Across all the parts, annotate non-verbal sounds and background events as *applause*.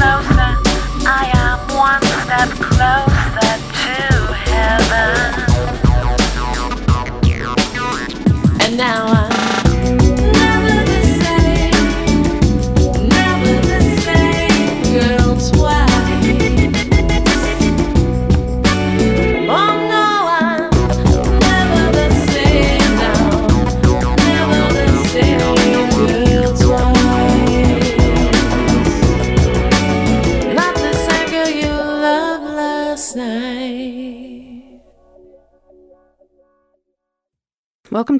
closer. I am one step closer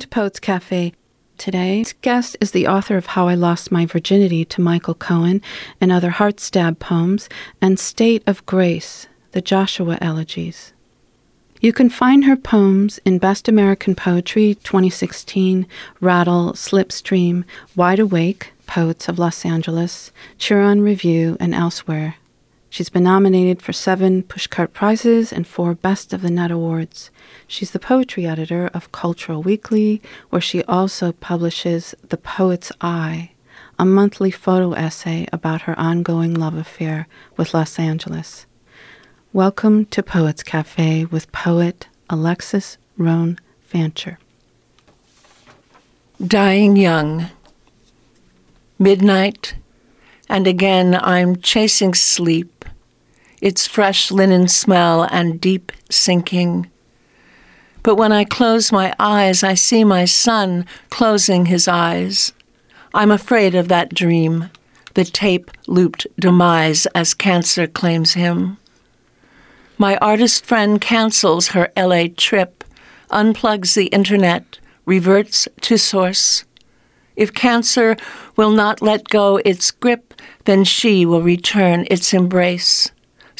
to Poets Cafe. Today's guest is the author of How I Lost My Virginity to Michael Cohen and Other Heart Stab Poems and State of Grace, the Joshua Elegies. You can find her poems in Best American Poetry 2016, Rattle, Slipstream, Wide Awake, Poets of Los Angeles, Chiron Review, and elsewhere. She's been nominated for seven Pushcart Prizes and four Best of the Net Awards. She's the poetry editor of Cultural Weekly, where she also publishes The Poet's Eye, a monthly photo essay about her ongoing love affair with Los Angeles. Welcome to Poets Cafe with poet Alexis Rhone Fancher. Dying young. Midnight, and again I'm chasing sleep, its fresh linen smell and deep sinking. But when I close my eyes, I see my son closing his eyes. I'm afraid of that dream, the tape looped demise as cancer claims him. My artist friend cancels her LA trip, unplugs the internet, reverts to source. If cancer will not let go its grip, then she will return its embrace.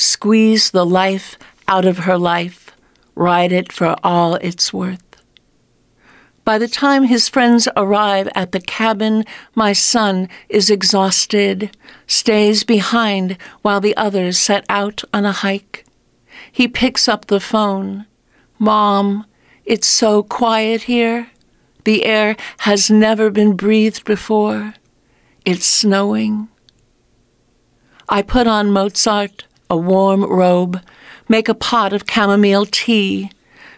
Squeeze the life out of her life, ride it for all it's worth. By the time his friends arrive at the cabin, my son is exhausted, stays behind while the others set out on a hike. He picks up the phone. Mom, it's so quiet here. The air has never been breathed before. It's snowing. I put on Mozart, a warm robe, make a pot of chamomile tea.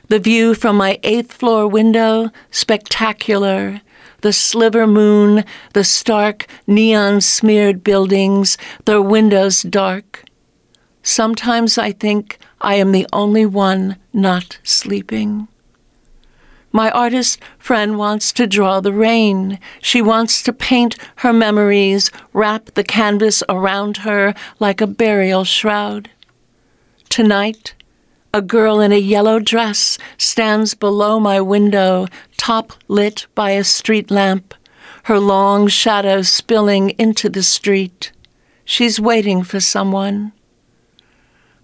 The view from my eighth floor window, spectacular. The sliver moon, the stark, neon smeared buildings, their windows dark. Sometimes I think I am the only one not sleeping. My artist friend wants to draw the rain. She wants to paint her memories, wrap the canvas around her like a burial shroud. Tonight, a girl in a yellow dress stands below my window, top lit by a street lamp, her long shadow spilling into the street. She's waiting for someone.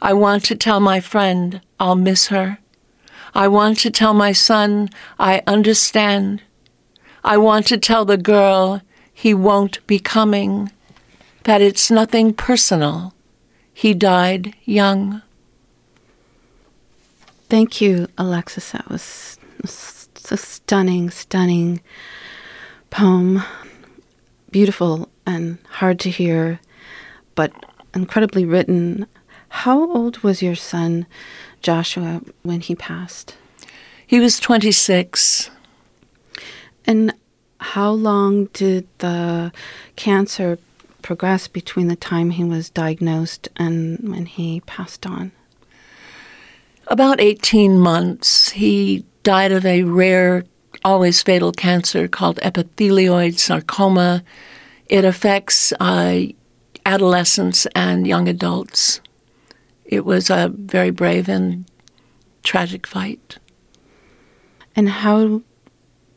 I want to tell my friend I'll miss her. I want to tell my son I understand. I want to tell the girl he won't be coming, that it's nothing personal. He died young. Thank you, Alexis. That was a stunning, stunning poem. Beautiful and hard to hear, but incredibly written. How old was your son, Joshua, when he passed? He was 26. And how long did the cancer progress between the time he was diagnosed and when he passed on? About 18 months, he died of a rare, always fatal cancer called epithelioid sarcoma. It affects uh, adolescents and young adults. It was a very brave and tragic fight. And how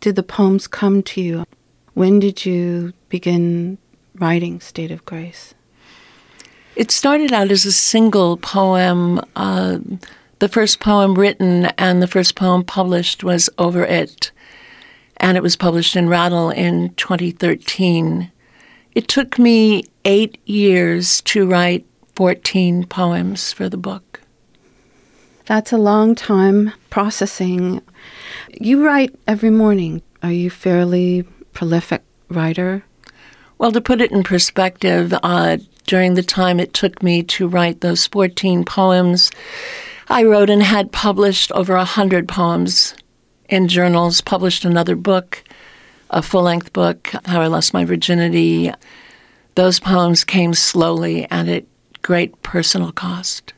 did the poems come to you? When did you begin writing State of Grace? It started out as a single poem. Uh, the first poem written and the first poem published was Over It, and it was published in Rattle in 2013. It took me eight years to write 14 poems for the book. That's a long time processing. You write every morning. Are you fairly prolific writer? Well, to put it in perspective, uh, during the time it took me to write those 14 poems. I wrote and had published over a hundred poems in journals, published another book, a full length book, How I Lost My Virginity. Those poems came slowly and at great personal cost.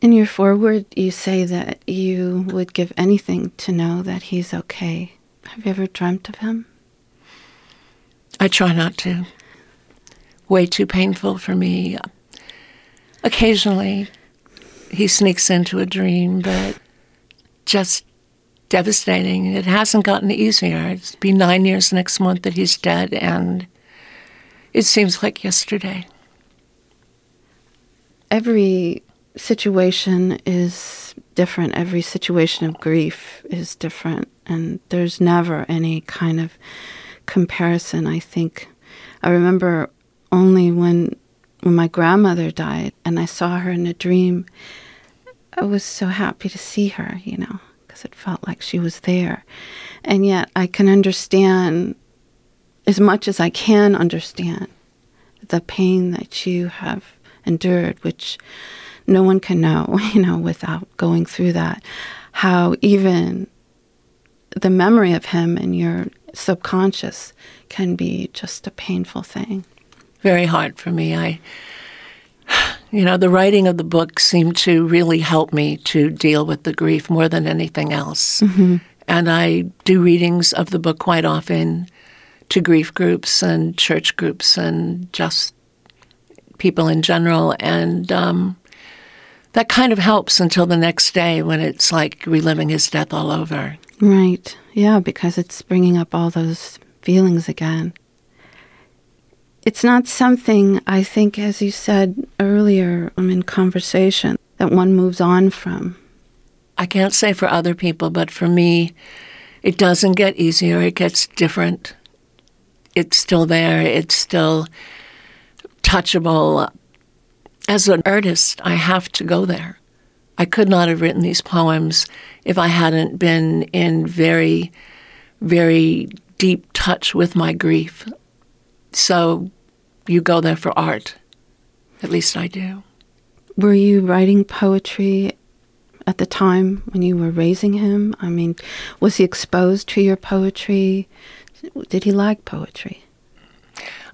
In your foreword, you say that you would give anything to know that he's okay. Have you ever dreamt of him? I try not to. Way too painful for me. Occasionally, he sneaks into a dream, but just devastating. It hasn't gotten easier. It's been nine years next month that he's dead, and it seems like yesterday. Every situation is different. Every situation of grief is different, and there's never any kind of comparison. I think I remember only when when my grandmother died and I saw her in a dream. I was so happy to see her, you know, because it felt like she was there. And yet I can understand as much as I can understand the pain that you have endured, which no one can know, *laughs* you know, without going through that. How even the memory of him in your subconscious can be just a painful thing. Very hard for me. I, *sighs* you know, the writing of the book seemed to really help me to deal with the grief more than anything else. Mm-hmm. And I do readings of the book quite often to grief groups and church groups and just people in general. And um, that kind of helps until the next day when it's like reliving his death all over. Right. Yeah, because it's bringing up all those feelings again. It's not something I think, as you said earlier um, in conversation, that one moves on from. I can't say for other people, but for me, it doesn't get easier. It gets different. It's still there. It's still touchable. As an artist, I have to go there. I could not have written these poems if I hadn't been in very, very deep touch with my grief. So you go there for art. At least I do. Were you writing poetry at the time when you were raising him? I mean, was he exposed to your poetry? Did he like poetry?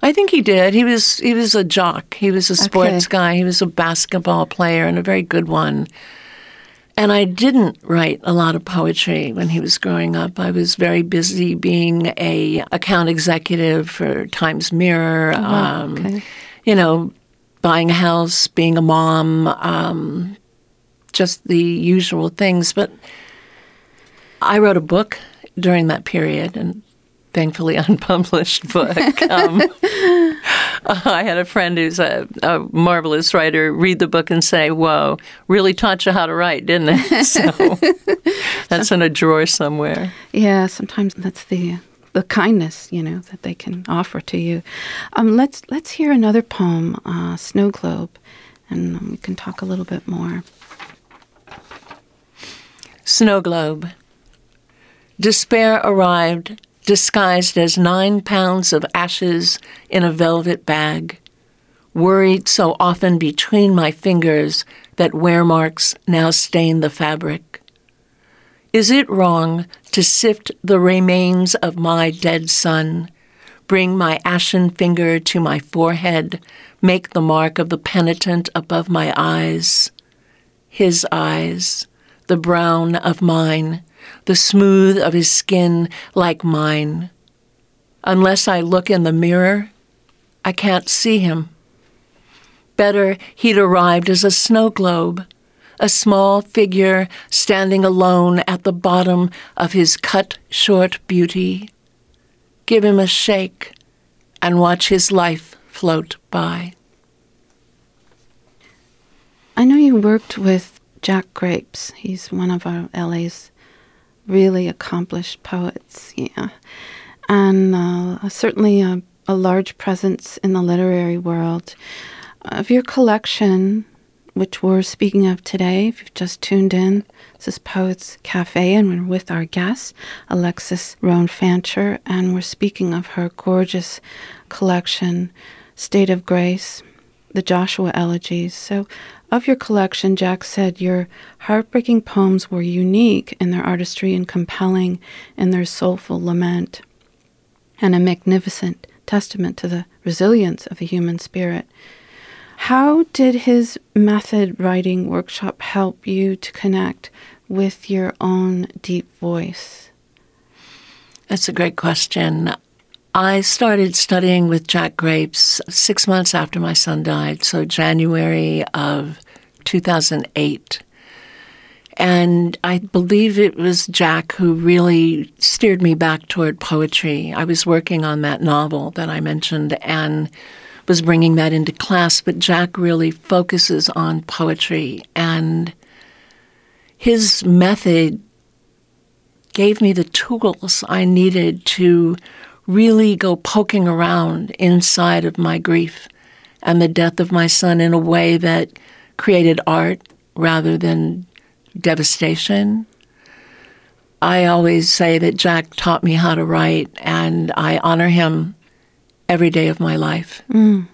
I think he did. He was he was a jock. He was a sports Okay. guy. He was a basketball player and a very good one. And I didn't write a lot of poetry when he was growing up. I was very busy being a account executive for Times Mirror. wow, um, okay. You know, buying a house, being a mom, um, just the usual things. But I wrote a book during that period, and thankfully *laughs* unpublished book. Um, *laughs* I had a friend who's a, a marvelous writer read the book and say, "Whoa, really taught you how to write, didn't it?" *laughs* So that's in a drawer somewhere. Yeah, sometimes that's the the kindness you know that they can offer to you. Um, let's let's hear another poem, uh, Snow Globe, and um, we can talk a little bit more. Snow globe. Despair arrived, disguised as nine pounds of ashes in a velvet bag, worried so often between my fingers that wear marks now stain the fabric. Is it wrong to sift the remains of my dead son, bring my ashen finger to my forehead, make the mark of the penitent above my eyes? His eyes, the brown of mine, the smooth of his skin like mine. Unless I look in the mirror, I can't see him. Better he'd arrived as a snow globe, a small figure standing alone at the bottom of his cut short beauty. Give him a shake and watch his life float by. I know you worked with Jack Grapes. He's one of our LA's really accomplished poets. Yeah, and uh, certainly a, a large presence in the literary world. Of your collection, which we're speaking of today, if you've just tuned in, this is Poets Cafe, and we're with our guest, Alexis Rhone Fancher, and we're speaking of her gorgeous collection, State of Grace, the Joshua Elegies. So, of your collection, Jack said your heartbreaking poems were unique in their artistry and compelling in their soulful lament, and a magnificent testament to the resilience of the human spirit. How did his method writing workshop help you to connect with your own deep voice? That's a great question. I started studying with Jack Grapes six months after my son died, so January of 2008. And I believe it was Jack who really steered me back toward poetry. I was working on that novel that I mentioned and was bringing that into class, but Jack really focuses on poetry. And his method gave me the tools I needed to really go poking around inside of my grief and the death of my son in a way that created art rather than devastation. I always say that Jack taught me how to write, and I honor him every day of my life. Mm.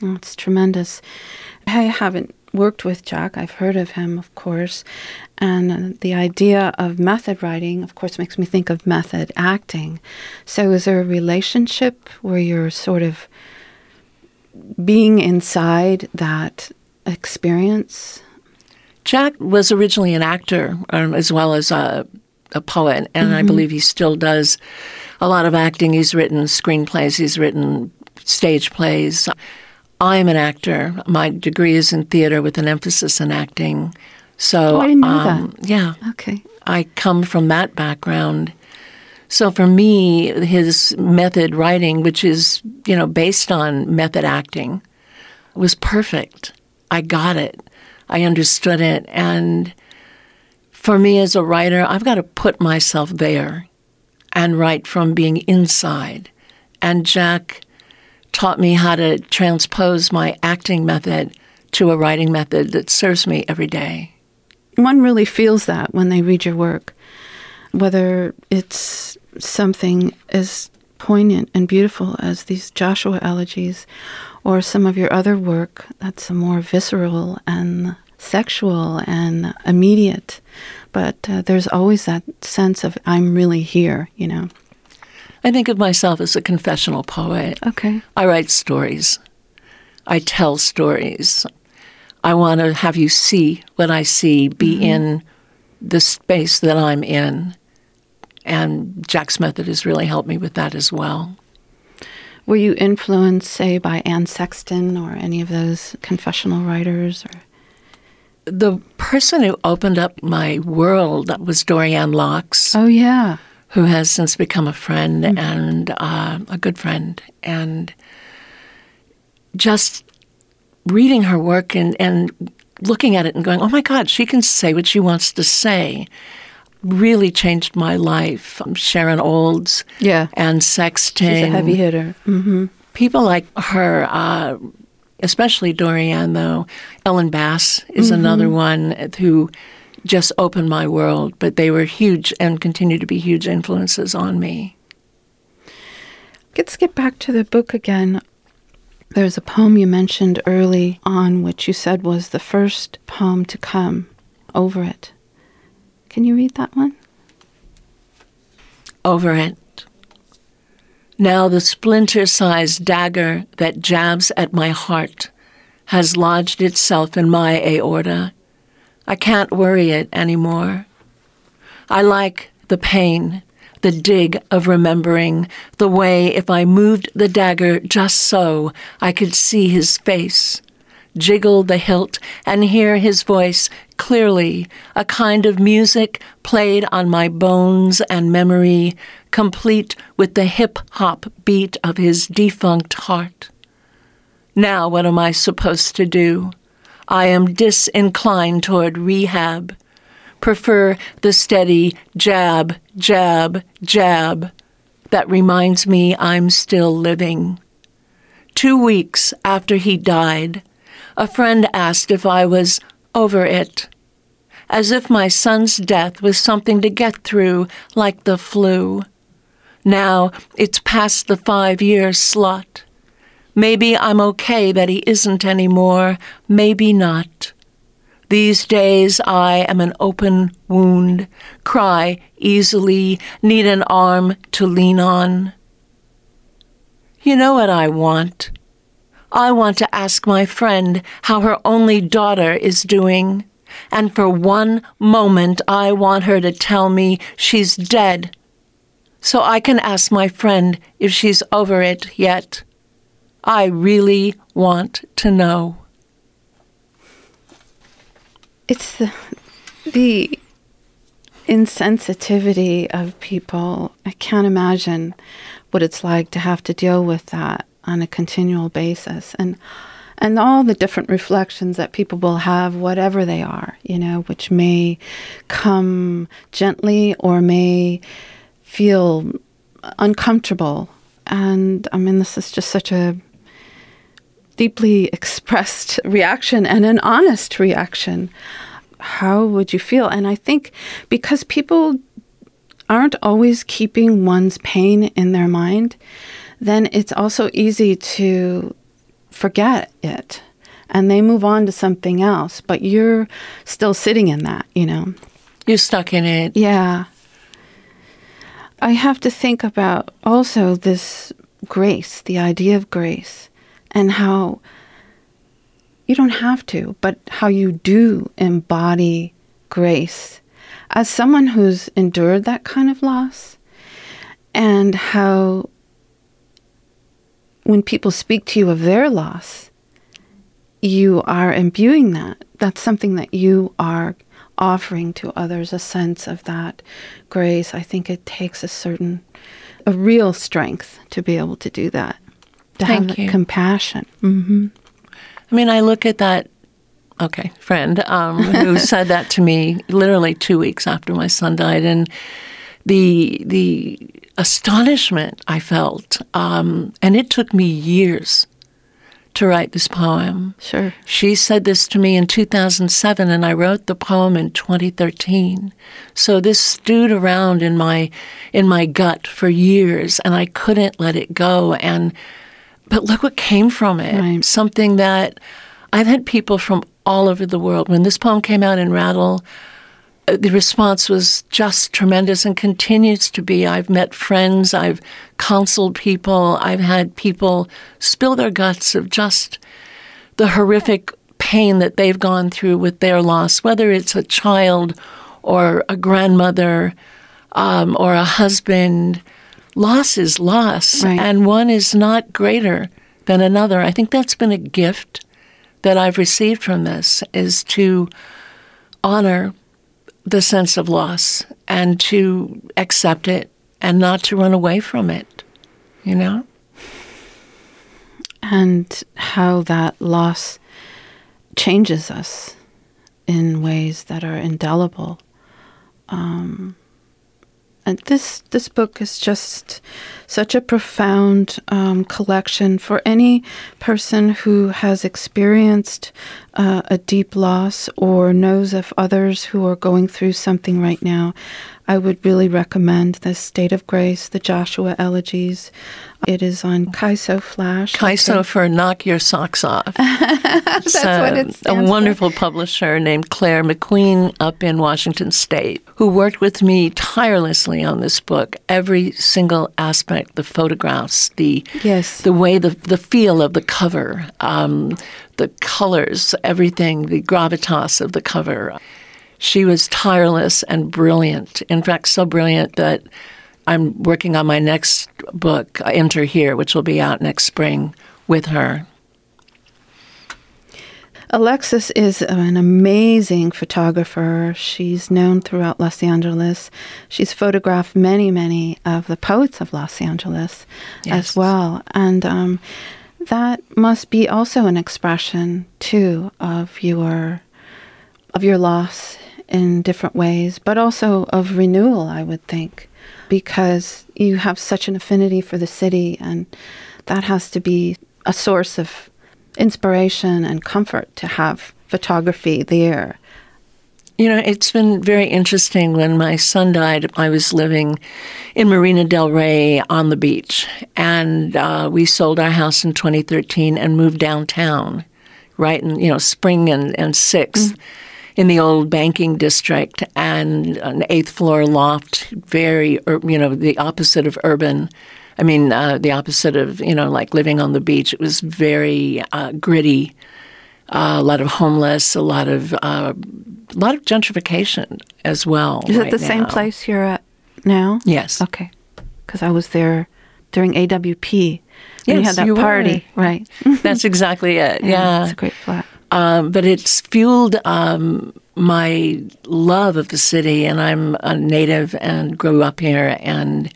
It's tremendous. I haven't worked with Jack. I've heard of him, of course. And the idea of method writing, of course, makes me think of method acting. So, is there a relationship where you're sort of being inside that experience? Jack was originally an actor um, as well as a, a poet, and I believe he still does a lot of acting. He's written screenplays, he's written stage plays. I'm an actor. My degree is in theater with an emphasis in acting. So, Oh, I didn't know um, yeah, Okay. I come from that background. So for me, his method writing, which is, you know, based on method acting, was perfect. I got it. I understood it. And for me as a writer, I've got to put myself there and write from being inside. And Jack taught me how to transpose my acting method to a writing method that serves me every day. One really feels that when they read your work, whether it's something as poignant and beautiful as these Joshua elegies or some of your other work that's more visceral and sexual and immediate. But uh, there's always that sense of, I'm really here, you know. I think of myself as a confessional poet. Okay. I write stories. I tell stories. I want to have you see what I see, be mm-hmm. in the space that I'm in. And Jack's method has really helped me with that as well. Were you influenced, say, by Anne Sexton or any of those confessional writers? Or The person who opened up my world was Dorianne Laux, oh yeah, who has since become a friend and uh, a good friend. And just reading her work and, and looking at it and going, oh my God, she can say what she wants to say, really changed my life. Um, Sharon Olds yeah. and Sexton. She's a heavy hitter. hmm People like her, uh, especially Dorianne, though. Ellen Bass is another one who just opened my world, but they were huge and continue to be huge influences on me. Let's get back to the book again. There's a poem you mentioned early on, which you said was the first poem to come over it. Can you read that one? over it. Now the splinter sized dagger that jabs at my heart has lodged itself in my aorta. I can't worry it anymore. I like the pain, the dig of remembering, the way if I moved the dagger just so, I could see his face jiggle the hilt and hear his voice clearly, a kind of music played on my bones and memory, complete with the hip hop beat of his defunct heart. Now, what am I supposed to do? I am disinclined toward rehab. Prefer the steady jab, jab, jab that reminds me I'm still living. Two weeks after he died, a friend asked if I was over it, as if my son's death was something to get through like the flu. Now it's past the five year slot. Maybe I'm okay that he isn't anymore, maybe not. These days I am an open wound, cry easily, need an arm to lean on. You know what I want? I want to ask my friend how her only daughter is doing, and for one moment I want her to tell me she's dead, so I can ask my friend if she's over it yet. I really want to know. It's the the insensitivity of people. I can't imagine what it's like to have to deal with that on a continual basis and and all the different reflections that people will have whatever they are, you know, which may come gently or may feel uncomfortable. And I mean this is just such a deeply expressed reaction and an honest reaction. How would you feel? And I think because people aren't always keeping one's pain in their mind, then it's also easy to forget it and they move on to something else, but you're still sitting in that, you know. You're stuck in it. Yeah. I have to think about also this grace, the idea of grace and how you don't have to, but how you do embody grace as someone who's endured that kind of loss, and how when people speak to you of their loss, you are imbuing that. That's something that you are offering to others a sense of that grace. I think it takes a certain, a real strength to be able to do that to Thank have you. compassion. hmm I mean, I look at that, okay, friend um, who *laughs* said that to me literally two weeks after my son died, and the the astonishment I felt, um, and it took me years to write this poem. Sure. She said this to me in 2007, and I wrote the poem in 2013. So this stewed around in my in my gut for years, and I couldn't let it go. And but look what came from it. Right. Something that I've had people from all over the world. When this poem came out in Rattle, uh, the response was just tremendous and continues to be. I've met friends, I've counseled people, I've had people spill their guts of just the horrific pain that they've gone through with their loss, whether it's a child or a grandmother um, or a husband. Loss is loss, Right. and one is not greater than another. I think that's been a gift that I've received from this is to honor the sense of loss and to accept it and not to run away from it. You know? and how that loss changes us in ways that are indelible. Um, and this this book is just such a profound um, collection for any person who has experienced uh, a deep loss or knows of others who are going through something right now. I would really recommend the State of Grace, the Joshua Elegies. It is on KYSO Flash. KYSO for Knock Your Socks Off. *laughs* That's what it a stands for. wonderful publisher named Clare MacQueen up in Washington State who worked with me tirelessly on this book. Every single aspect, the photographs, the Yes. the way the the feel of the cover, um, the colors, everything, the gravitas of the cover. She was tireless and brilliant. In fact, so brilliant that I'm working on my next book, Enter Here, which will be out next spring with her. Alexis is an amazing photographer. She's known throughout Los Angeles. She's photographed many, many of the poets of Los Angeles Yes. as well. And um, that must be also an expression, too, of your of your loss in different ways, but also of renewal, I would think, because you have such an affinity for the city, and that has to be a source of inspiration and comfort to have photography there. You know, it's been very interesting. When my son died, I was living in Marina Del Rey on the beach, and uh, we sold our house in 2013 and moved downtown, right in you know spring and and 6th in the old banking district, and an eighth floor loft, very you know the opposite of urban. I mean, uh, the opposite of you know like living on the beach. It was very uh, gritty uh, a lot of homeless, a lot of uh, a lot of gentrification as well. Is it right the same place you're at now? Yes. Okay. Because I was there during AWP. when you had that you were. party, right? *laughs* That's exactly it. *laughs* Yeah. It's a great flat. Um, but it's fueled um, my love of the city, and I'm a native and grew up here and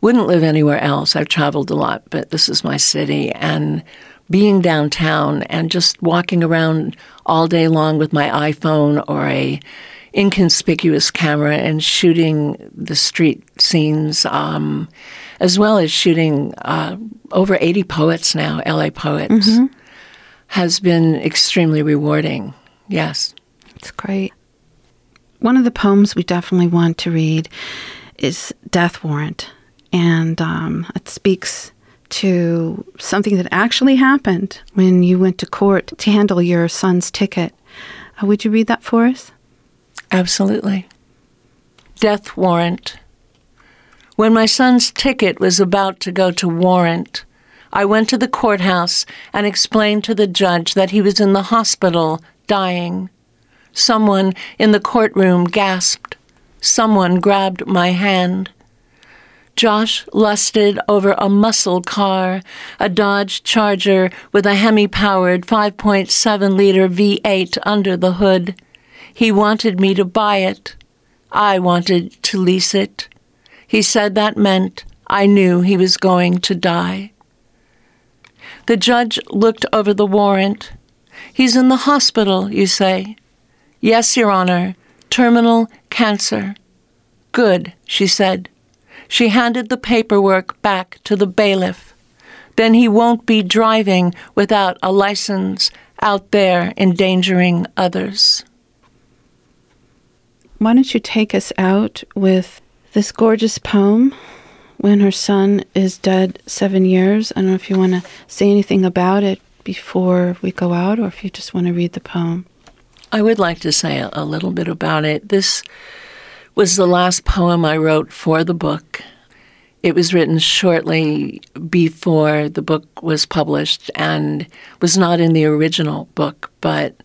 wouldn't live anywhere else. I've traveled a lot, but this is my city. And being downtown and just walking around all day long with my iPhone or a inconspicuous camera and shooting the street scenes, um, as well as shooting uh, over 80 poets now, LA poets, has been extremely rewarding. Yes. It's great. One of the poems we definitely want to read is Death Warrant. And um, it speaks to something that actually happened when you went to court to handle your son's ticket. Uh, would you read that for us? Absolutely. Death warrant. When my son's ticket was about to go to warrant, I went to the courthouse and explained to the judge that he was in the hospital dying. Someone in the courtroom gasped. Someone grabbed my hand. Josh lusted over a muscle car, a Dodge Charger with a Hemi powered 5.7 liter V8 under the hood. He wanted me to buy it. I wanted to lease it. He said that meant I knew he was going to die. The judge looked over the warrant. He's in the hospital, you say? Yes, Your Honor. Terminal cancer. Good, she said. She handed the paperwork back to the bailiff. Then he won't be driving without a license out there endangering others. Why don't you take us out with this gorgeous poem, When Her Son is Dead Seven Years? I don't know if you want to say anything about it before we go out or if you just want to read the poem. I would like to say a, a little bit about it. This was the last poem I wrote for the book. It was written shortly before the book was published and was not in the original book, but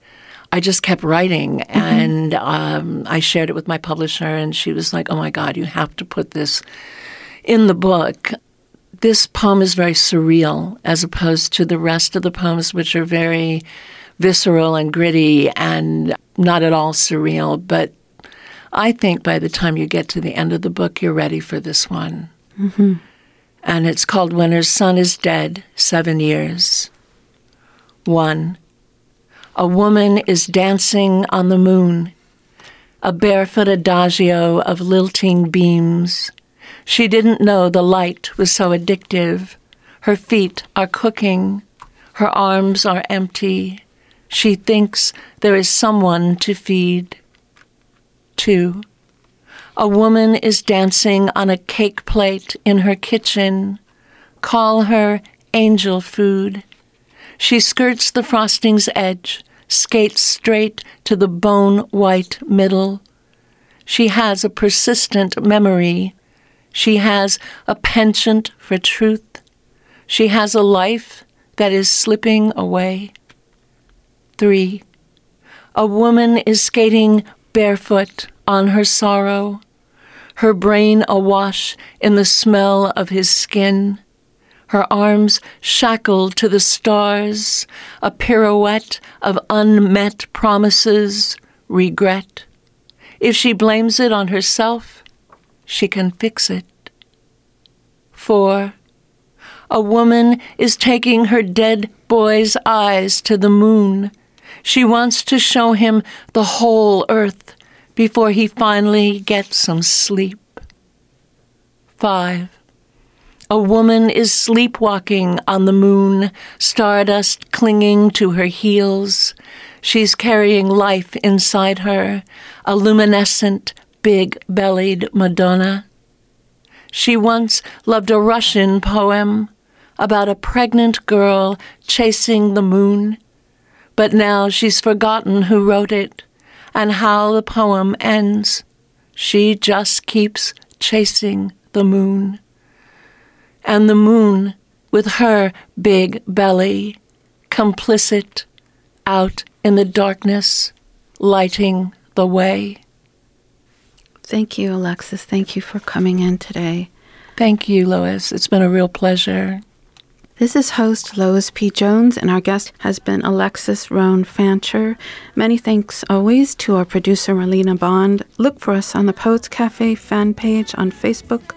I just kept writing and um, I shared it with my publisher, and she was like, Oh my God, you have to put this in the book. This poem is very surreal as opposed to the rest of the poems, which are very visceral and gritty and not at all surreal. But I think by the time you get to the end of the book, you're ready for this one. Mm-hmm. And it's called When Her Son is Dead Seven Years. One, a woman is dancing on the moon, a barefoot adagio of lilting beams. She didn't know the light was so addictive. Her feet are cooking, her arms are empty. She thinks there is someone to feed. Two, a woman is dancing on a cake plate in her kitchen. Call her angel food. She skirts the frosting's edge, skates straight to the bone white middle. She has a persistent memory. She has a penchant for truth. She has a life that is slipping away. Three. A woman is skating barefoot on her sorrow, her brain awash in the smell of his skin, her arms shackled to the stars, a pirouette of unmet promises, regret. If she blames it on herself, she can fix it. Four. A woman is taking her dead boy's eyes to the moon. She wants to show him the whole earth before he finally gets some sleep. Five. A woman is sleepwalking on the moon, stardust clinging to her heels. She's carrying life inside her, a luminescent, big bellied Madonna. She once loved a Russian poem about a pregnant girl chasing the moon, but now she's forgotten who wrote it and how the poem ends. She just keeps chasing the moon. And the moon, with her big belly, complicit, out in the darkness, lighting the way. Thank you, Alexis. Thank you for coming in today. Thank you, Lois. It's been a real pleasure. This is host Lois P. Jones, and our guest has been Alexis Rhone Fancher. Many thanks always to our producer Marlena Bond. Look for us on the Poets Cafe fan page on Facebook.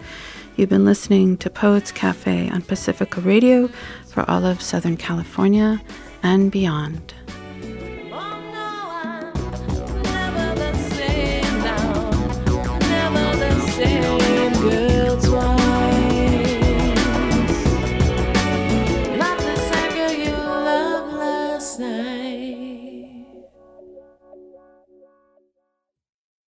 You've been listening to Poets Cafe on Pacifica Radio for all of Southern California and beyond.